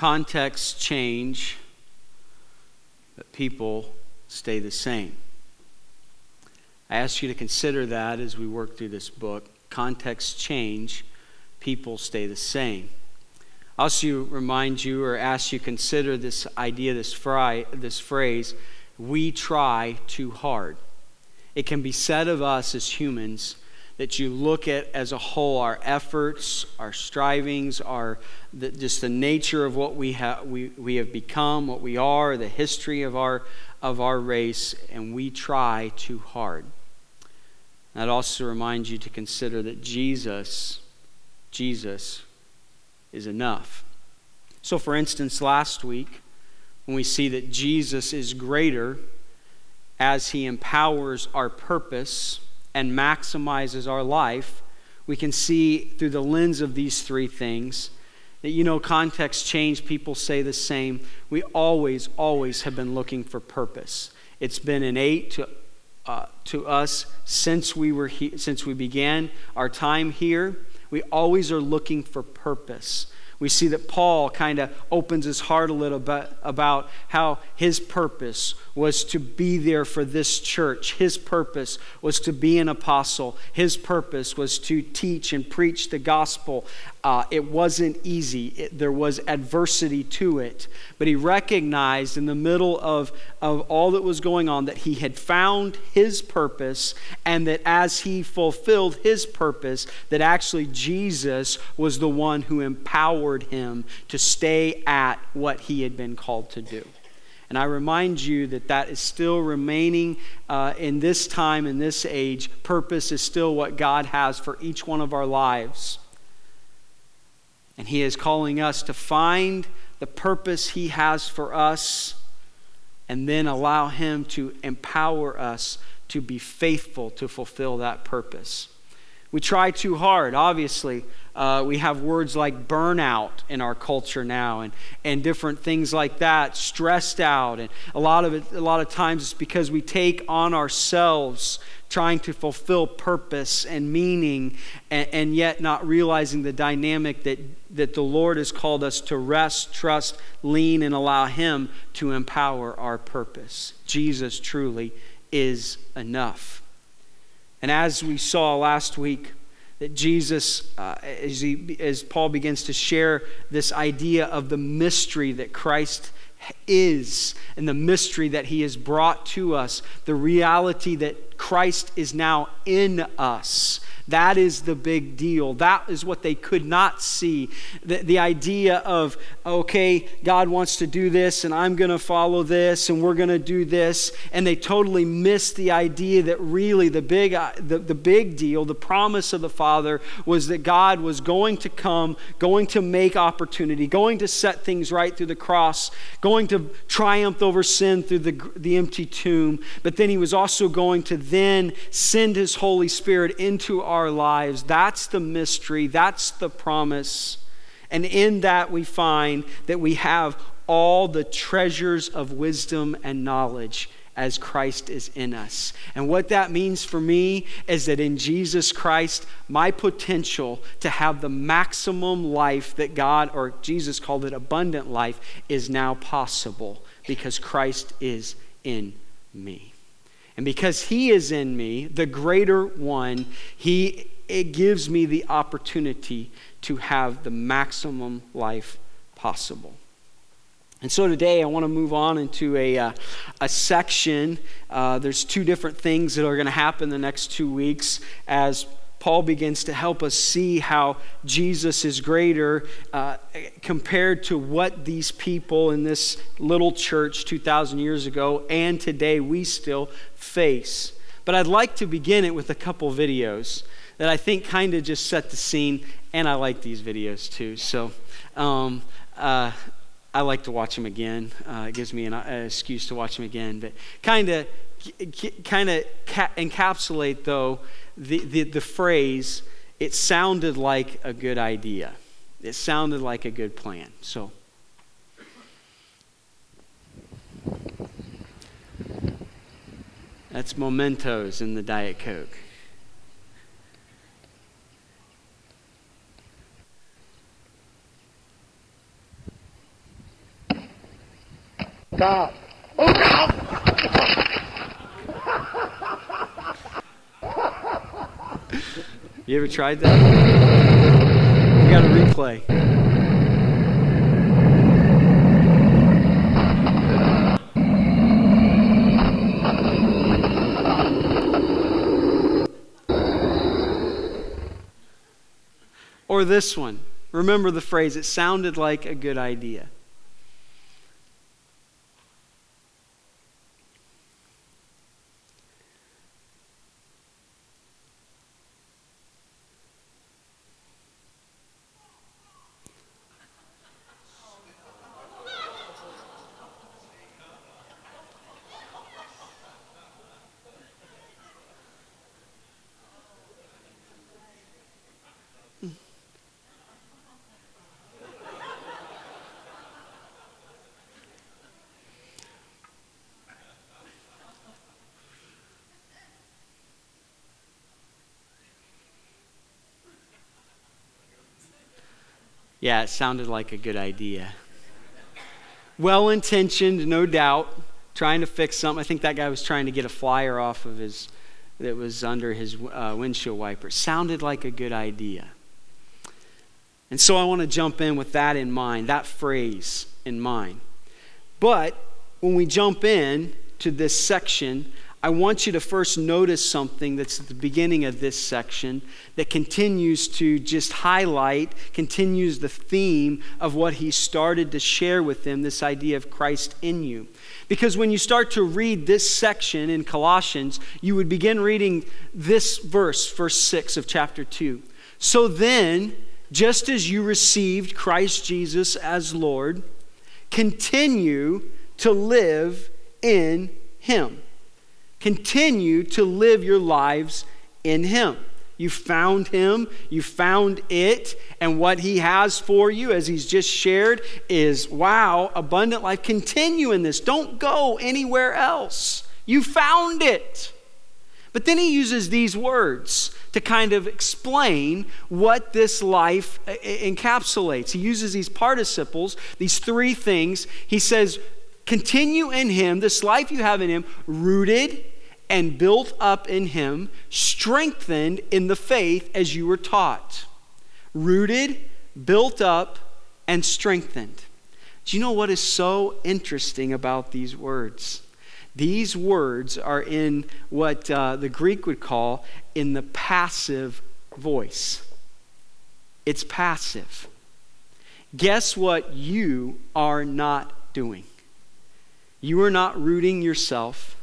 Contexts change, but people stay the same. I ask you to consider that as we work through this book. Contexts change, people stay the same. I also remind you or ask you consider this idea, this, fry, this phrase, we try too hard. It can be said of us as humans that you look at as a whole our efforts, our strivings, our the, just the nature of what we have we, we have become, what we are, the history of our of our race, and we try too hard. That also reminds you to consider that Jesus, Jesus is enough. So, for instance, last week, when we see that Jesus is greater as he empowers our purpose and maximizes our life, we can see through the lens of these three things that, you know, context change, people say the same. We always, always have been looking for purpose. It's been innate to, uh, to us since we, were he- since we began our time here. We always are looking for purpose we see that Paul kind of opens his heart a little bit about how his purpose was to be there for this church. His purpose was to be an apostle. His purpose was to teach and preach the gospel. Uh, it wasn't easy, it, there was adversity to it. But he recognized in the middle of, of all that was going on that he had found his purpose, and that as he fulfilled his purpose, that actually Jesus was the one who empowered him to stay at what he had been called to do. And I remind you that that is still remaining uh, in this time, in this age. Purpose is still what God has for each one of our lives. And He is calling us to find the purpose He has for us and then allow Him to empower us to be faithful to fulfill that purpose. We try too hard, obviously. Uh, we have words like burnout in our culture now and, and different things like that, stressed out. And a lot of it, a lot of times it's because we take on ourselves trying to fulfill purpose and meaning, and, and, yet not realizing the dynamic that, that the Lord has called us to rest, trust, lean, and allow Him to empower our purpose. Jesus truly is enough. And as we saw last week, that Jesus, uh, as, he, as Paul begins to share this idea of the mystery that Christ is and the mystery that he has brought to us, the reality that Christ is now in us that is the big deal. That is what they could not see. The, the idea of, okay, God wants to do this, and I'm going to follow this, and we're going to do this. And they totally missed the idea that really the big, uh, the, the big deal, the promise of the Father, was that God was going to come, going to make opportunity, going to set things right through the cross, going to triumph over sin through the, the empty tomb. But then he was also going to then send his Holy Spirit into our lives. That's the mystery, that's the promise. And in that, we find that we have all the treasures of wisdom and knowledge as Christ is in us. And what that means for me is that in Jesus Christ, my potential to have the maximum life that God, or Jesus called it abundant life, is now possible because Christ is in me. And because He is in me, the greater one, He it gives me the opportunity to have the maximum life possible. And so today I want to move on into a, uh, a section. Uh, there's two different things that are going to happen the next two weeks as Paul begins to help us see how Jesus is greater uh, compared to what these people in this little church 2,000 years ago and today we still face. But I'd like to begin it with a couple videos that I think kind of just set the scene, and I like these videos too. So, um, uh, I like to watch them again. Uh, it gives me an, an excuse to watch them again. But kind of, kind of ca- encapsulate though the, the, the phrase, it sounded like a good idea. It sounded like a good plan. So, that's Mentos in the Diet Coke. top. Oh, God! You ever tried that? You got a replay. Or this one. Remember the phrase, it sounded like a good idea. Yeah, it sounded like a good idea. Well intentioned, no doubt, trying to fix something. I think that guy was trying to get a flyer off of his, that was under his uh, windshield wiper. Sounded like a good idea. And so I want to jump in with that in mind, that phrase in mind. But when we jump in to this section, I want you to first notice something that's at the beginning of this section that continues to just highlight, continues the theme of what he started to share with them this idea of Christ in you. Because when you start to read this section in Colossians, you would begin reading this verse, verse 6 of chapter 2. So then, just as you received Christ Jesus as Lord, continue to live in him Continue to live your lives in Him. You found Him, you found it, and what He has for you, as He's just shared, is wow, abundant life. Continue in this. Don't go anywhere else. You found it. But then He uses these words to kind of explain what this life encapsulates. He uses these participles, these three things. He says, Continue in Him, this life you have in Him, rooted and built up in Him, strengthened in the faith as you were taught. Rooted, built up, and strengthened. Do you know what is so interesting about these words? These words are in what uh, the Greek would call in the passive voice. It's passive. Guess what you are not doing? You are not rooting yourself.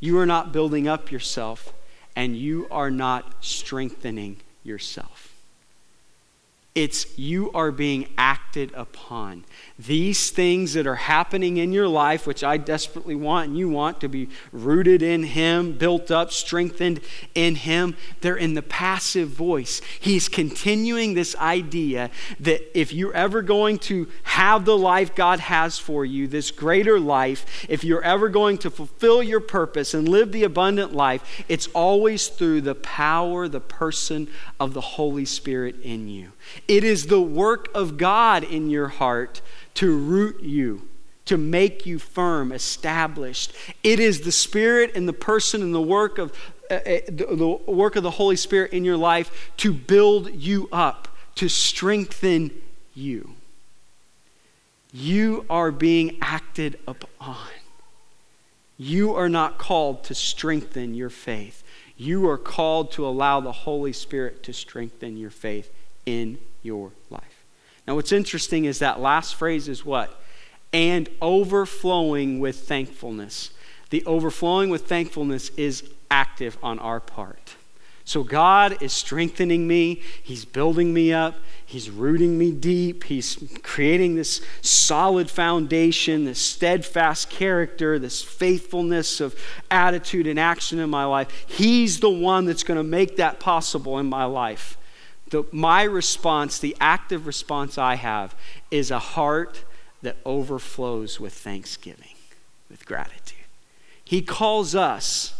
You are not building up yourself, and you are not strengthening yourself. It's you are being acted upon. These things that are happening in your life, which I desperately want and you want to be rooted in Him, built up, strengthened in Him, they're in the passive voice. He's continuing this idea that if you're ever going to have the life God has for you, this greater life, if you're ever going to fulfill your purpose and live the abundant life, it's always through the power, the person of the Holy Spirit in you. It is the work of God in your heart to root you, to make you firm, established. It is the Spirit and the person and the work of uh, uh the work of the Holy Spirit in your life to build you up, to strengthen you. You are being acted upon. You are not called to strengthen your faith. You are called to allow the Holy Spirit to strengthen your faith in your life. Now, what's interesting is that last phrase is what? And overflowing with thankfulness. The overflowing with thankfulness is active on our part. So God is strengthening me. He's building me up. He's rooting me deep. He's creating this solid foundation, this steadfast character, this faithfulness of attitude and action in my life. He's the one that's going to make that possible in my life the, my response, the active response I have, is a heart that overflows with thanksgiving, with gratitude. He calls us,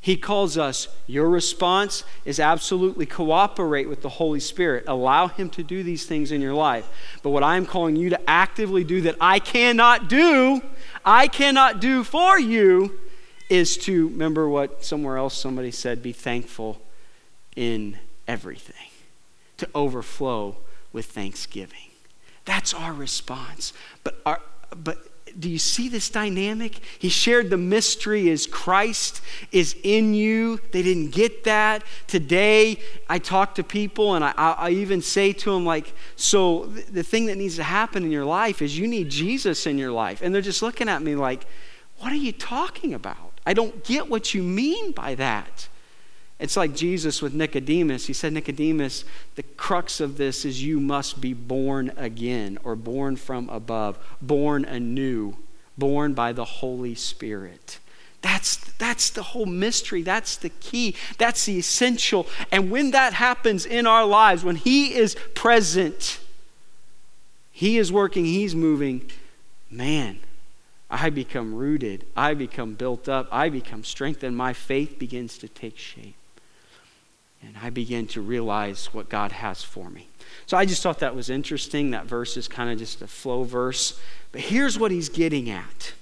He calls us, your response is absolutely cooperate with the Holy Spirit. Allow Him to do these things in your life. But what I'm calling you to actively do that I cannot do, I cannot do for you is to remember what somewhere else somebody said be thankful in everything, to overflow with thanksgiving. That's our response. But, our, but do you see this dynamic? He shared the mystery is Christ is in you. They didn't get that. Today, I talk to people and I, I even say to them, like, so the thing that needs to happen in your life is you need Jesus in your life. And they're just looking at me like, what are you talking about? I don't get what you mean by that. It's like Jesus with Nicodemus. He said, Nicodemus, the crux of this is you must be born again or born from above, born anew, born by the Holy Spirit. That's, that's the whole mystery. That's the key. That's the essential. And when that happens in our lives, when He is present, He is working, He's moving, man, I become rooted. I become built up. I become strengthened. My faith begins to take shape and I begin to realize what God has for me. So I just thought that was interesting. That verse is kind of just a flow verse. But here's what he's getting at.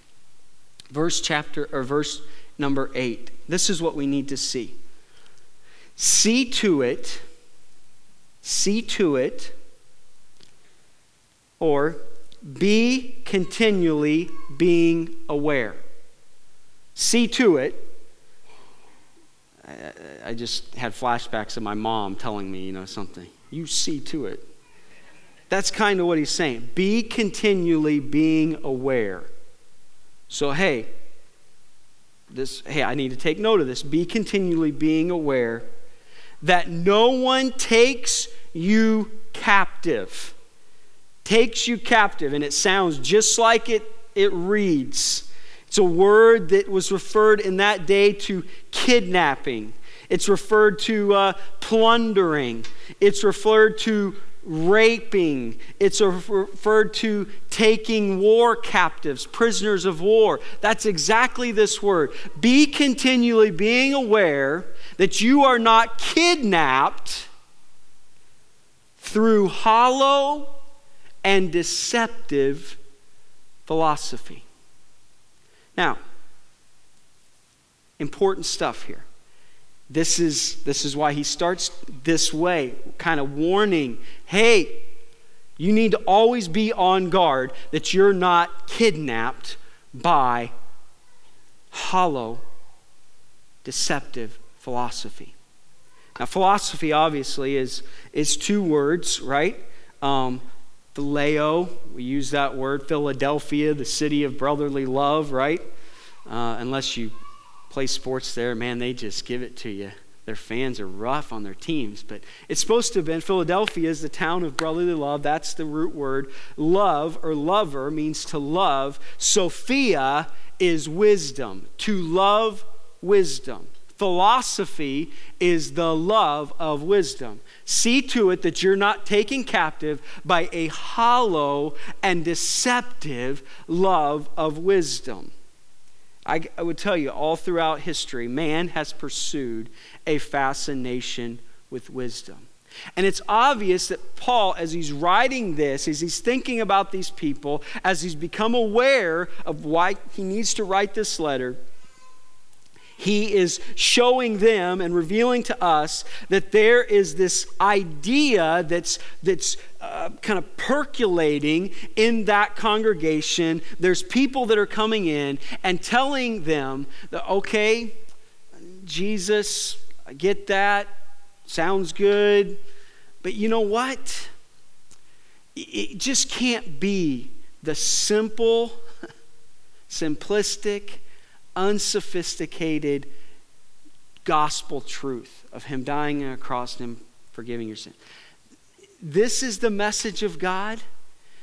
Verse chapter or verse number 8. This is what we need to see. See to it, see to it, or be continually being aware. See to it, I, just had flashbacks of my mom telling me, you know, something. You see to it. That's kind of what he's saying. Be continually being aware. So, hey, this, hey, I need to take note of this. Be continually being aware that no one takes you captive. Takes you captive. And it sounds just like it, it reads. It's a word that was referred in that day to kidnapping. It's referred to uh, plundering. It's referred to raping. It's referred to taking war captives, prisoners of war. That's exactly this word. Be continually being aware that you are not kidnapped through hollow and deceptive philosophy. Now, important stuff here. This is, this is why he starts this way, kind of warning hey, you need to always be on guard that you're not kidnapped by hollow, deceptive philosophy. Now, philosophy obviously is, is two words, right? Um, Phileo, we use that word. Philadelphia, the city of brotherly love, right? Uh, unless you play sports there, man, they just give it to you. Their fans are rough on their teams, but it's supposed to have been Philadelphia is the town of brotherly love. That's the root word. Love or lover means to love. Sophia is wisdom, to love wisdom. Philosophy is the love of wisdom. See to it that you're not taken captive by a hollow and deceptive love of wisdom. I, I, would tell you, all throughout history, man has pursued a fascination with wisdom. And it's obvious that Paul, as he's writing this, as he's thinking about these people, as he's become aware of why he needs to write this letter, he is showing them and revealing to us that there is this idea that's, that's uh, kind of percolating in that congregation. There's people that are coming in and telling them that, okay, Jesus, I get that, sounds good, but you know what? It just can't be the simple, simplistic, unsophisticated gospel truth of Him dying on a cross and Him forgiving your sin. This is the message of God.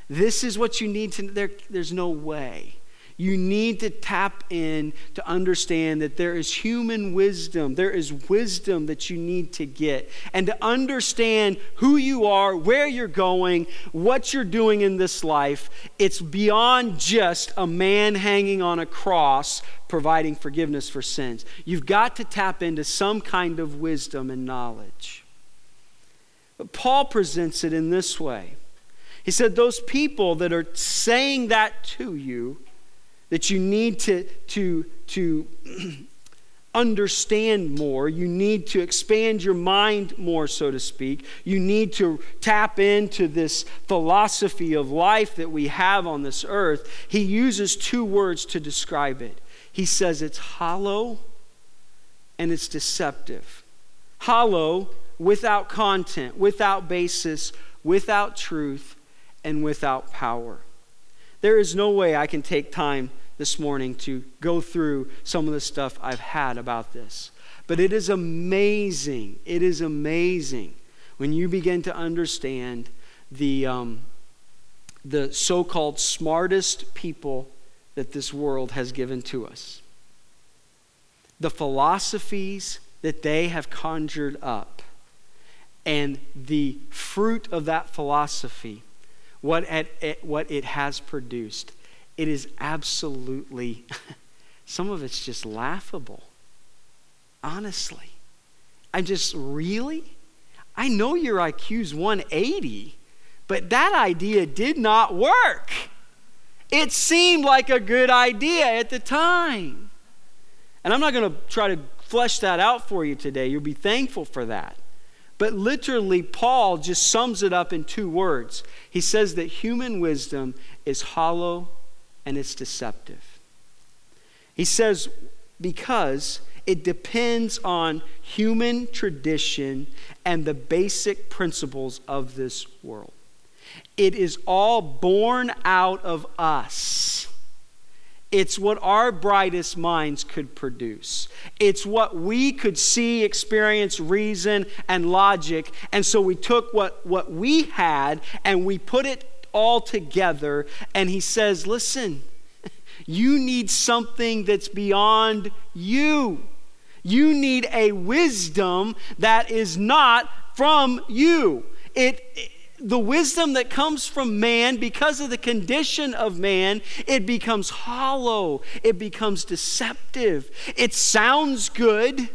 This is what you need to. There, there's no way you need to tap in to understand that there is human wisdom. There is wisdom that you need to get. And to understand who you are, where you're going, what you're doing in this life, it's beyond just a man hanging on a cross providing forgiveness for sins. You've got to tap into some kind of wisdom and knowledge. But Paul presents it in this way. He said, Those people that are saying that to you, that you need to, to, to understand more. You need to expand your mind more, so to speak. You need to tap into this philosophy of life that we have on this earth. He uses two words to describe it. He says it's hollow and it's deceptive. Hollow, without content, without basis, without truth, and without power. There is no way I can take time this morning to go through some of the stuff I've had about this. But it is amazing. It is amazing when you begin to understand the, um, the so called smartest people that this world has given to us. The philosophies that they have conjured up, and the fruit of that philosophy, what it, what it has produced it is absolutely, some of it's just laughable. Honestly. I just, really? I know your IQ's 180, but that idea did not work. It seemed like a good idea at the time. And I'm not going to try to flesh that out for you today. You'll be thankful for that. But literally, Paul just sums it up in two words. He says that human wisdom is hollow and it's deceptive. He says, because it depends on human tradition and the basic principles of this world. It is all born out of us. It's what our brightest minds could produce. It's what we could see, experience, reason, and logic. And so we took what, what we had and we put it all together. And he says, Listen, you need something that's beyond you. You need a wisdom that is not from you. It, the wisdom that comes from man, because of the condition of man, it becomes hollow, it becomes deceptive. It sounds good,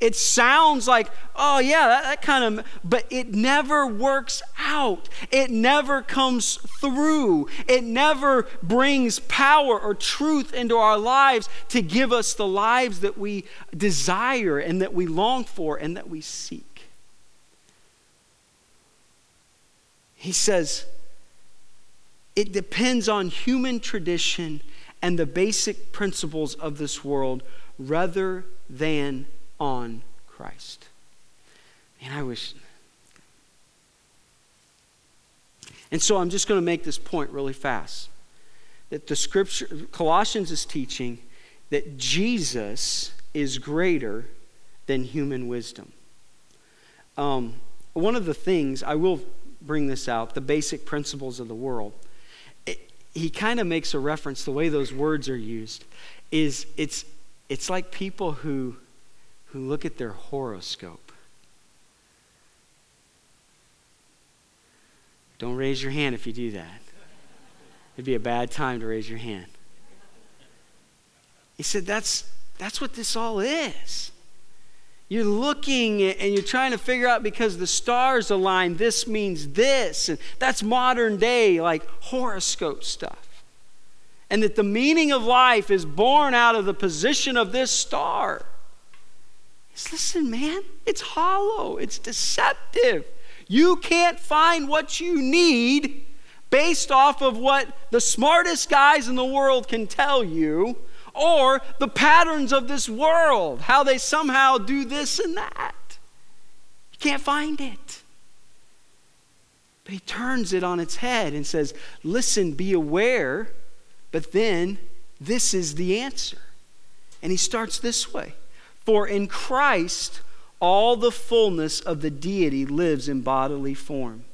it sounds like, oh, yeah, that, that, kind of, but it never works out. It never comes through. It never brings power or truth into our lives to give us the lives that we desire and that we long for and that we seek. He says, it depends on human tradition and the basic principles of this world rather than on Christ. And I wish. And so I'm just going to make this point really fast. That the scripture, Colossians is teaching that Jesus is greater than human wisdom. Um, one of the things, I will bring this out, the basic principles of the world. It, he kind of makes a reference, the way those words are used, is it's, it's like people who who look at their horoscope. Don't raise your hand if you do that. It'd be a bad time to raise your hand. He said, That's, that's what this all is. You're looking and you're trying to figure out because the stars align, this means this. And that's modern day, like horoscope stuff. And that the meaning of life is born out of the position of this star listen, man, it's hollow, it's deceptive. You can't find what you need based off of what the smartest guys in the world can tell you or the patterns of this world, how they somehow do this and that. You can't find it. But he turns it on its head and says, Listen, be aware, but then this is the answer. And he starts this way for in Christ, all the fullness of the deity lives in bodily form.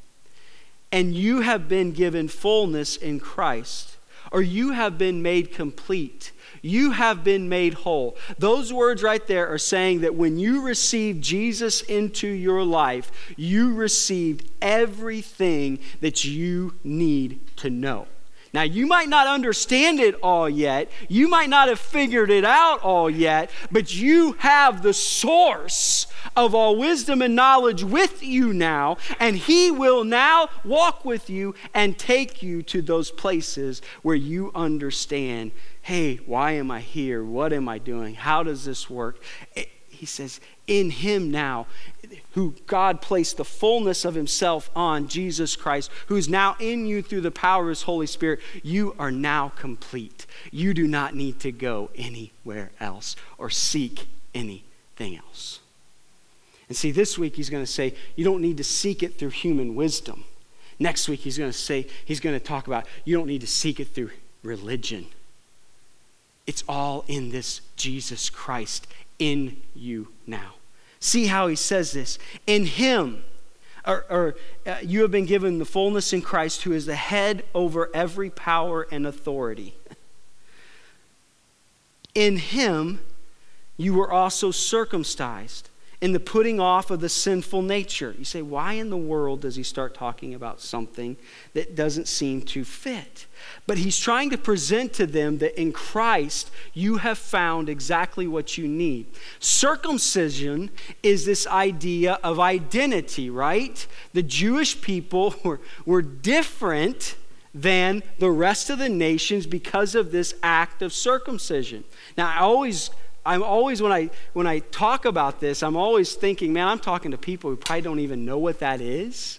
And you have been given fullness in Christ, or you have been made complete. You have been made whole. Those words right there are saying that when you received Jesus into your life, you received everything that you need to know Now, you might not understand it all yet. You might not have figured it out all yet, but you have the source of all wisdom and knowledge with you now, and He will now walk with you and take you to those places where you understand hey, why am I here? What am I doing? How does this work? He says, in Him now, who God placed the fullness of Himself on, Jesus Christ, who's now in you through the power of His Holy Spirit, you are now complete. You do not need to go anywhere else or seek anything else. And see, this week he's going to say, you don't need to seek it through human wisdom. Next week he's going to say, he's going to talk about, you don't need to seek it through religion. It's all in this Jesus Christ in you now. See how he says this. In him, or, or uh, you have been given the fullness in Christ, who is the head over every power and authority. In him, you were also circumcised in the putting off of the sinful nature. You say, why in the world does he start talking about something that doesn't seem to fit? But he's trying to present to them that in Christ you have found exactly what you need. Circumcision is this idea of identity, right? The Jewish people were, were different than the rest of the nations because of this act of circumcision. Now, I always I'm always, when I, when I talk about this, I'm always thinking, man, I'm talking to people who probably don't even know what that is.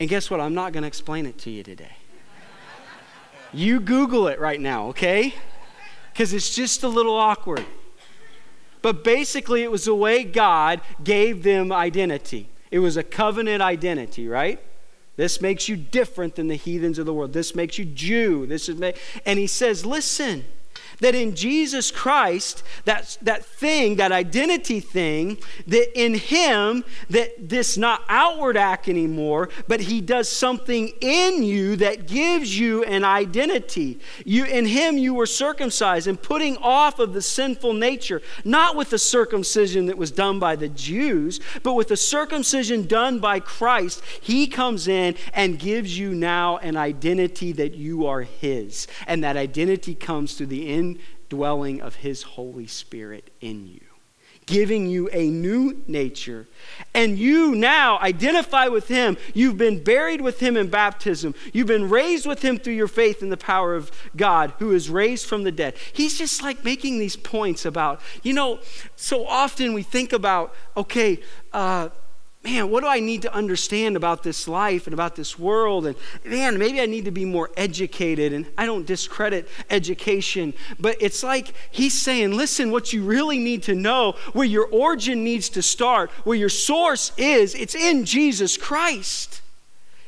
And guess what? I'm not going to explain it to you today. you Google it right now, okay? Because it's just a little awkward. But basically, it was the way God gave them identity. It was a covenant identity, right? This makes you different than the heathens of the world. This makes you Jew. This is, and he says, listen, that in Jesus Christ, that, that thing, that identity thing, that in Him, that this not outward act anymore, but He does something in you that gives you an identity. You, in Him, you were circumcised and putting off of the sinful nature, not with the circumcision that was done by the Jews, but with the circumcision done by Christ. He comes in and gives you now an identity that you are His. And that identity comes through the indwelling of His Holy Spirit in you, giving you a new nature. And you now identify with Him. You've been buried with Him in baptism, you've been raised with Him through your faith in the power of God who is raised from the dead. He's just like making these points about, you know, so often we think about, okay, uh, man, what do I need to understand about this life and about this world? And man, maybe I need to be more educated. And I don't discredit education, but it's like he's saying, listen, what you really need to know, where your origin needs to start, where your source is, it's in Jesus Christ.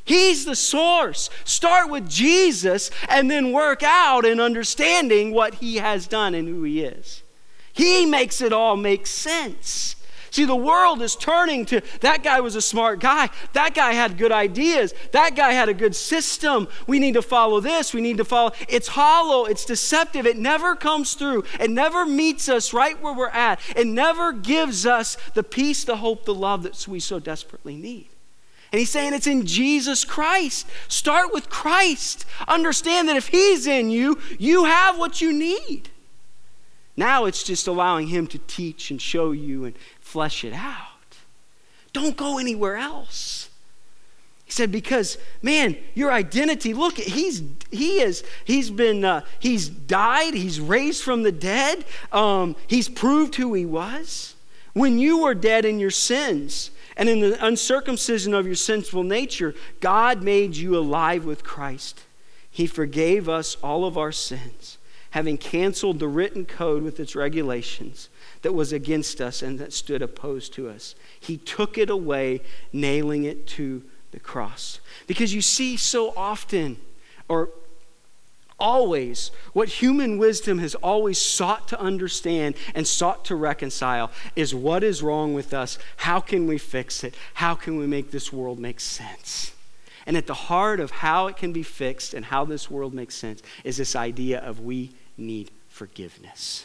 He's the source. Start with Jesus and then work out in understanding what he has done and who he is. He makes it all make sense. See, the world is turning to that guy was a smart guy. That guy had good ideas. That guy had a good system. We need to follow this. We need to follow. It's hollow. It's deceptive. It never comes through. It never meets us right where we're at. It never gives us the peace, the hope, the love that we so desperately need. And he's saying it's in Jesus Christ. Start with Christ. Understand that if he's in you, you have what you need. Now it's just allowing him to teach and show you and flesh it out. Don't go anywhere else. He said, because, man, your identity, look, he's, he is, he's been, uh, he's died, he's raised from the dead, um, he's proved who he was. When you were dead in your sins and in the uncircumcision of your sinful nature, God made you alive with Christ. He forgave us all of our sins, having canceled the written code with its regulations that was against us and that stood opposed to us. He took it away, nailing it to the cross. Because you see, so often, or always, what human wisdom has always sought to understand and sought to reconcile is what is wrong with us? How can we fix it? How can we make this world make sense? And at the heart of how it can be fixed and how this world makes sense is this idea of we need forgiveness.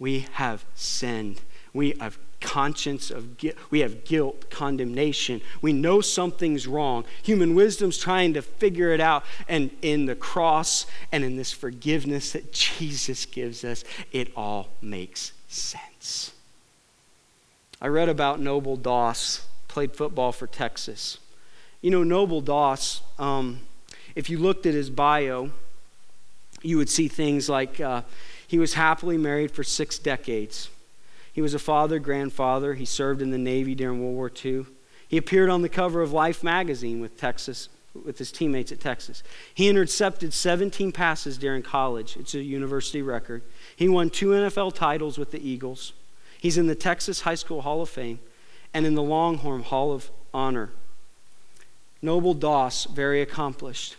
We have sinned. We have conscience of guilt. we have guilt, condemnation. We know something's wrong. Human wisdom's trying to figure it out. And in the cross and in this forgiveness that Jesus gives us, it all makes sense. I read about Noble Doss, played football for Texas. You know, Noble Doss, um, if you looked at his bio, you would see things like uh, he was happily married for six decades. He was a father, grandfather. He served in the Navy during World War II. He appeared on the cover of Life magazine with Texas, with his teammates at Texas. He intercepted 17 passes during college. It's a university record. He won two NFL titles with the Eagles. He's in the Texas High School Hall of Fame and in the Longhorn Hall of Honor. Noble Doss, very accomplished.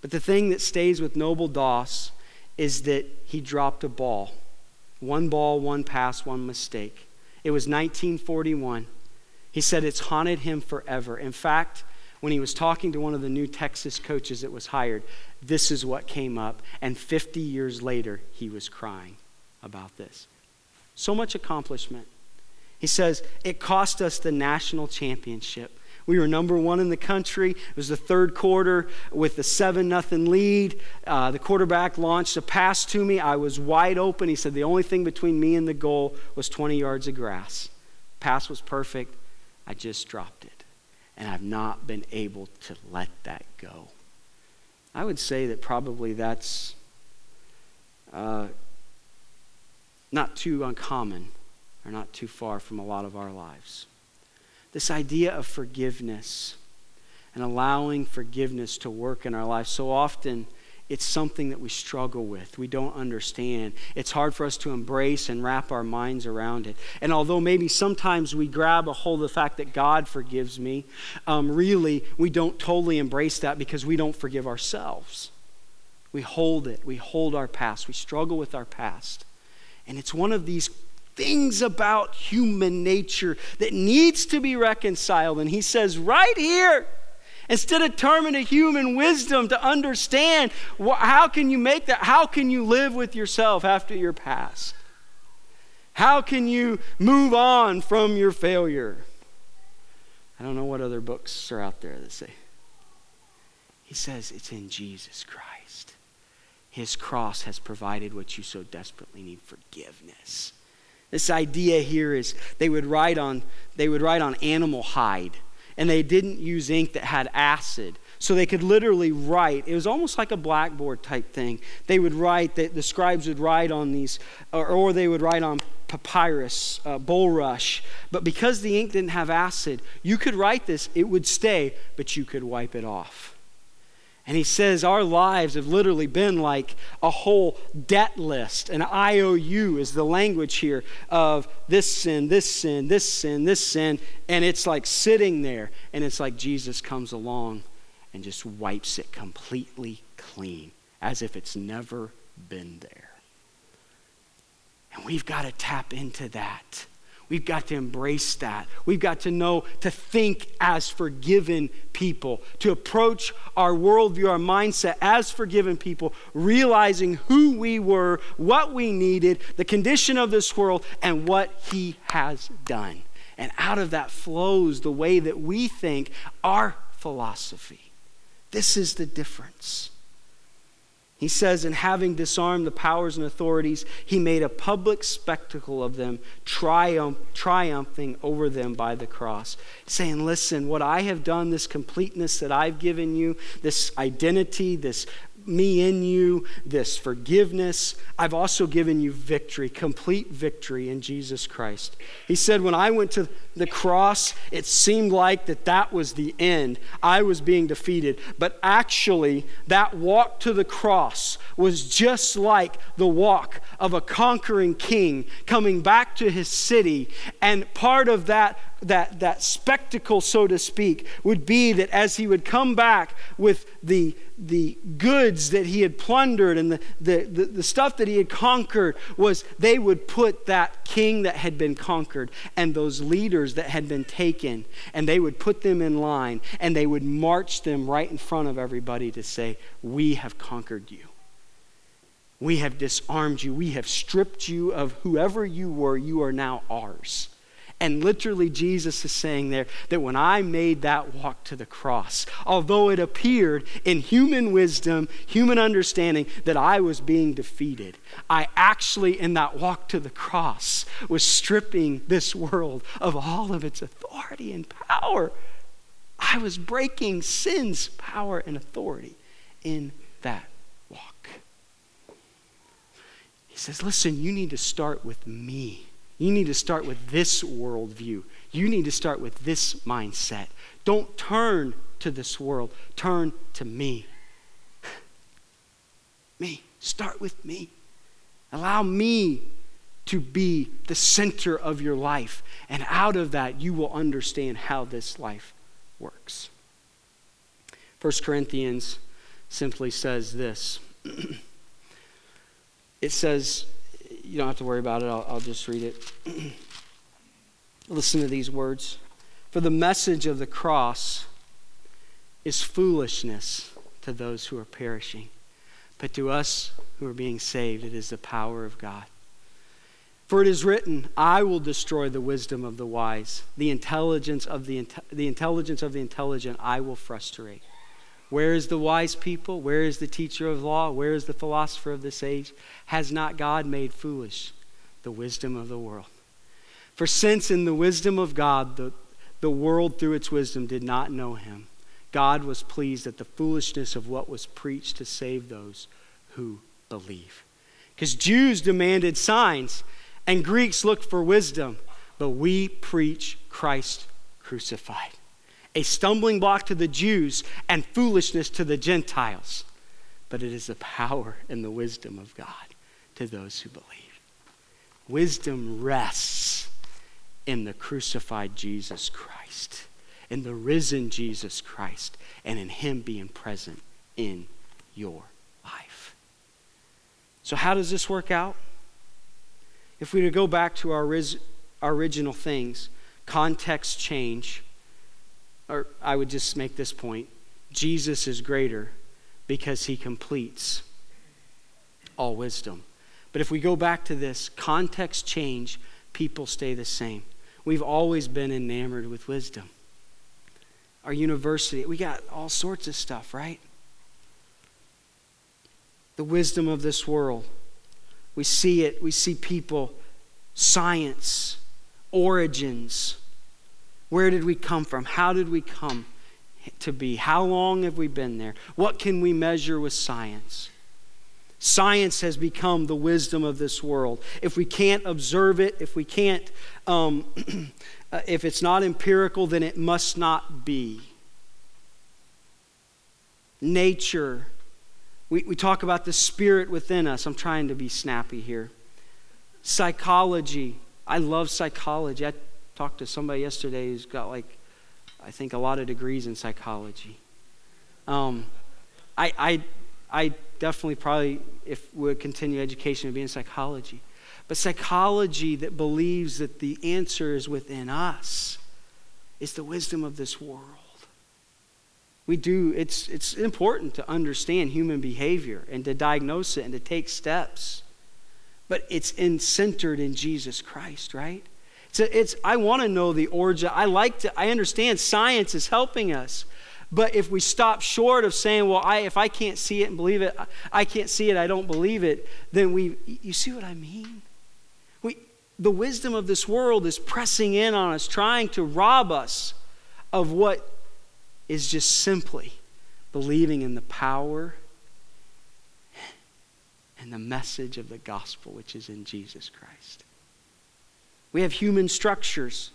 But the thing that stays with Noble Doss is that he dropped a ball. One ball, one pass, one mistake. It was 1941. He said it's haunted him forever. In fact, when he was talking to one of the new Texas coaches that was hired, this is what came up. And 50 years later, he was crying about this. So much accomplishment. He says, It cost us the national championship. We were number one in the country. It was the third quarter with a 7 nothing lead. Uh, the quarterback launched a pass to me. I was wide open. He said the only thing between me and the goal was 20 yards of grass. Pass was perfect. I just dropped it. And I've not been able to let that go. I would say that probably that's uh, not too uncommon or not too far from a lot of our lives. This idea of forgiveness and allowing forgiveness to work in our lives. So often, it's something that we struggle with. We don't understand. It's hard for us to embrace and wrap our minds around it. And although maybe sometimes we grab a hold of the fact that God forgives me, um, really, we don't totally embrace that because we don't forgive ourselves. We hold it, we hold our past, we struggle with our past. And it's one of these things about human nature that needs to be reconciled. And he says, right here, instead of turning to human wisdom to understand how can you make that, how can you live with yourself after your past? How can you move on from your failure? I don't know what other books are out there that say. He says it's in Jesus Christ. His cross has provided what you so desperately need forgiveness. This idea here is they would write on they would write on animal hide and they didn't use ink that had acid. So they could literally write. It was almost like a blackboard type thing. They would write, the, the scribes would write on these, or, or they would write on papyrus, uh, bulrush. But because the ink didn't have acid, you could write this, it would stay, but you could wipe it off. And he says our lives have literally been like a whole debt list. An IOU is the language here of this sin, this sin, this sin, this sin. And it's like sitting there. And it's like Jesus comes along and just wipes it completely clean as if it's never been there. And we've got to tap into that. We've got to embrace that. We've got to know to think as forgiven people, to approach our worldview, our mindset as forgiven people, realizing who we were, what we needed, the condition of this world, and what He has done. And out of that flows the way that we think our philosophy. This is the difference. He says, in having disarmed the powers and authorities, he made a public spectacle of them, triumph, triumphing over them by the cross. Saying, listen, what I have done, this completeness that I've given you, this identity, this me in you, this forgiveness. I've also given you victory, complete victory in Jesus Christ. He said, When I went to the cross, it seemed like that that was the end. I was being defeated. But actually, that walk to the cross was just like the walk of a conquering king coming back to his city. And part of that that, that spectacle, so to speak, would be that as he would come back with the, the goods that he had plundered and the, the, the, the, stuff that he had conquered, was they would put that king that had been conquered and those leaders that had been taken, and they would put them in line and they would march them right in front of everybody to say, We have conquered you. We have disarmed you. We have stripped you of whoever you were. You are now ours. And literally, Jesus is saying there that when I made that walk to the cross, although it appeared in human wisdom, human understanding, that I was being defeated, I actually, in that walk to the cross, was stripping this world of all of its authority and power. I was breaking sin's power and authority in that walk. He says, Listen, you need to start with me. You need to start with this worldview. You need to start with this mindset. Don't turn to this world, turn to me. me. Start with me. Allow me to be the center of your life. And out of that, you will understand how this life works. 1 Corinthians simply says this it says, you don't have to worry about it. I'll, I'll just read it. Listen to these words. For the message of the cross is foolishness to those who are perishing, but to us who are being saved, it is the power of God. For it is written, I will destroy the wisdom of the wise, the intelligence of the, the intelligence of the intelligent I will frustrate. Where is the wise people? Where is the teacher of law? Where is the philosopher of this age? Has not God made foolish the wisdom of the world? For since in the wisdom of God, the, the world through its wisdom did not know him, God was pleased at the foolishness of what was preached to save those who believe. Because Jews demanded signs and Greeks looked for wisdom, but we preach Christ crucified a stumbling block to the Jews and foolishness to the Gentiles. But it is the power and the wisdom of God to those who believe. Wisdom rests in the crucified Jesus Christ, in the risen Jesus Christ, and in Him being present in your life. So, how does this work out? If we were to go back to our, our original things, context change or I would just make this point Jesus is greater because he completes all wisdom. But if we go back to this, context change, people stay the same. We've always been enamored with wisdom. Our university, we got all sorts of stuff, right? The wisdom of this world. We see it, we see people, science, origins, where did we come from? How did we come to be? How long have we been there? What can we measure with science? Science has become the wisdom of this world. If we can't observe it, if we can't, um, uh, if it's not empirical, then it must not be. Nature. We, we talk about the spirit within us. I'm trying to be snappy here. Psychology. I love psychology. I talked to somebody yesterday who's got like, I think, a lot of degrees in psychology. Um, I, I, I definitely probably, if would continue education, would be in psychology. But psychology that believes that the answer is within us is the wisdom of this world. We do, it's, it's important to understand human behavior and to diagnose it and to take steps. But it's in, centered in Jesus Christ, right? It's, it's I want to know the origin. I like to, I understand science is helping us. But if we stop short of saying, well, I, if I can't see it and believe it, I can't see it, I don't believe it, then we, you see what I mean? We, the wisdom of this world is pressing in on us, trying to rob us of what is just simply believing in the power and the message of the gospel, which is in Jesus Christ. We have human structures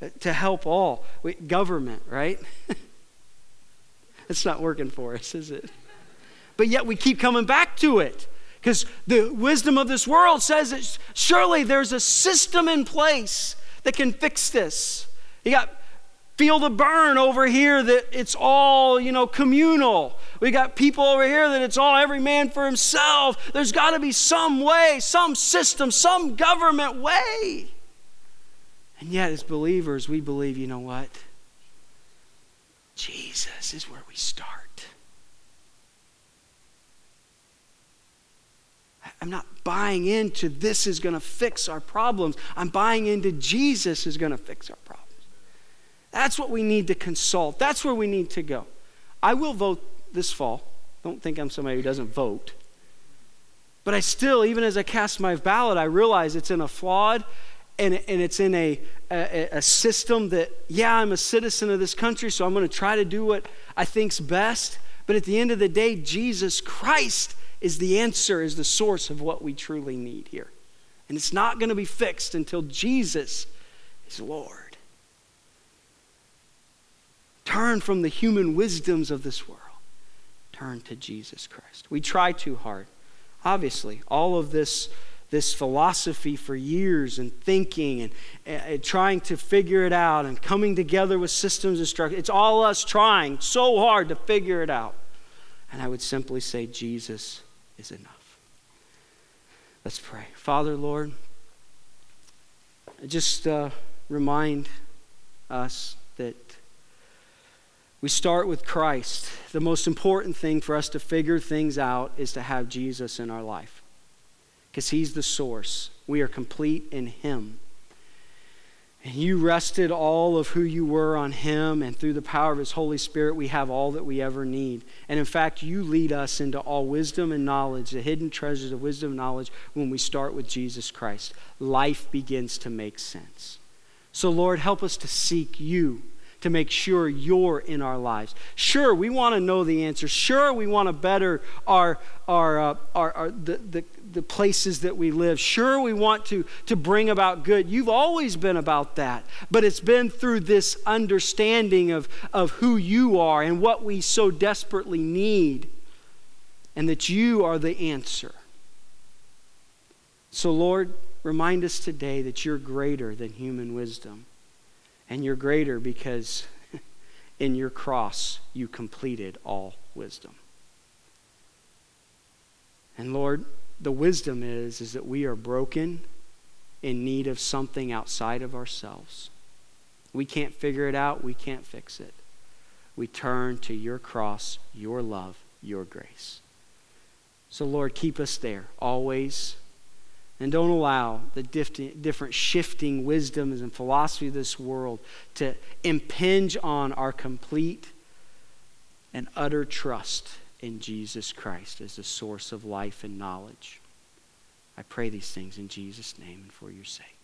uh, to help all. We, government, right? it's not working for us, is it? But yet we keep coming back to it because the wisdom of this world says that surely there's a system in place that can fix this. You got feel the Bern over here that it's all, you know, communal. We got people over here that it's all every man for himself. There's got to be some way, some system, some government way. And yet, as believers, we believe, you know what? Jesus is where we start. I'm not buying into this is going to fix our problems. I'm buying into Jesus is going to fix our problems. That's what we need to consult. That's where we need to go. I will vote this fall. Don't think I'm somebody who doesn't vote. But I still, even as I cast my ballot, I realize it's in a flawed and, and it's in a, a, a system that, yeah, I'm a citizen of this country, so I'm going to try to do what I think's best. But at the end of the day, Jesus Christ is the answer, is the source of what we truly need here. And it's not going to be fixed until Jesus is Lord. Turn from the human wisdoms of this world. Turn to Jesus Christ. We try too hard. Obviously, all of this, this philosophy for years and thinking and, and trying to figure it out and coming together with systems and structure, it's all us trying so hard to figure it out. And I would simply say, Jesus is enough. Let's pray. Father, Lord, just uh, remind us that we start with Christ. The most important thing for us to figure things out is to have Jesus in our life because He's the source. We are complete in Him. And you rested all of who you were on Him, and through the power of His Holy Spirit, we have all that we ever need. And in fact, you lead us into all wisdom and knowledge, the hidden treasures of wisdom and knowledge, when we start with Jesus Christ. Life begins to make sense. So, Lord, help us to seek you to make sure you're in our lives. Sure, we want to know the answer. Sure, we want to better our, our, uh, our, our the, the, the places that we live. Sure, we want to, to bring about good. You've always been about that, but it's been through this understanding of, of who you are and what we so desperately need, and that you are the answer. So, Lord, remind us today that you're greater than human wisdom. And you're greater because in your cross you completed all wisdom. And Lord, the wisdom is is that we are broken in need of something outside of ourselves. We can't figure it out, we can't fix it. We turn to your cross, your love, your grace. So Lord, keep us there always and don't allow the different shifting wisdoms and philosophy of this world to impinge on our complete and utter trust in Jesus Christ as the source of life and knowledge. I pray these things in Jesus' name and for your sake.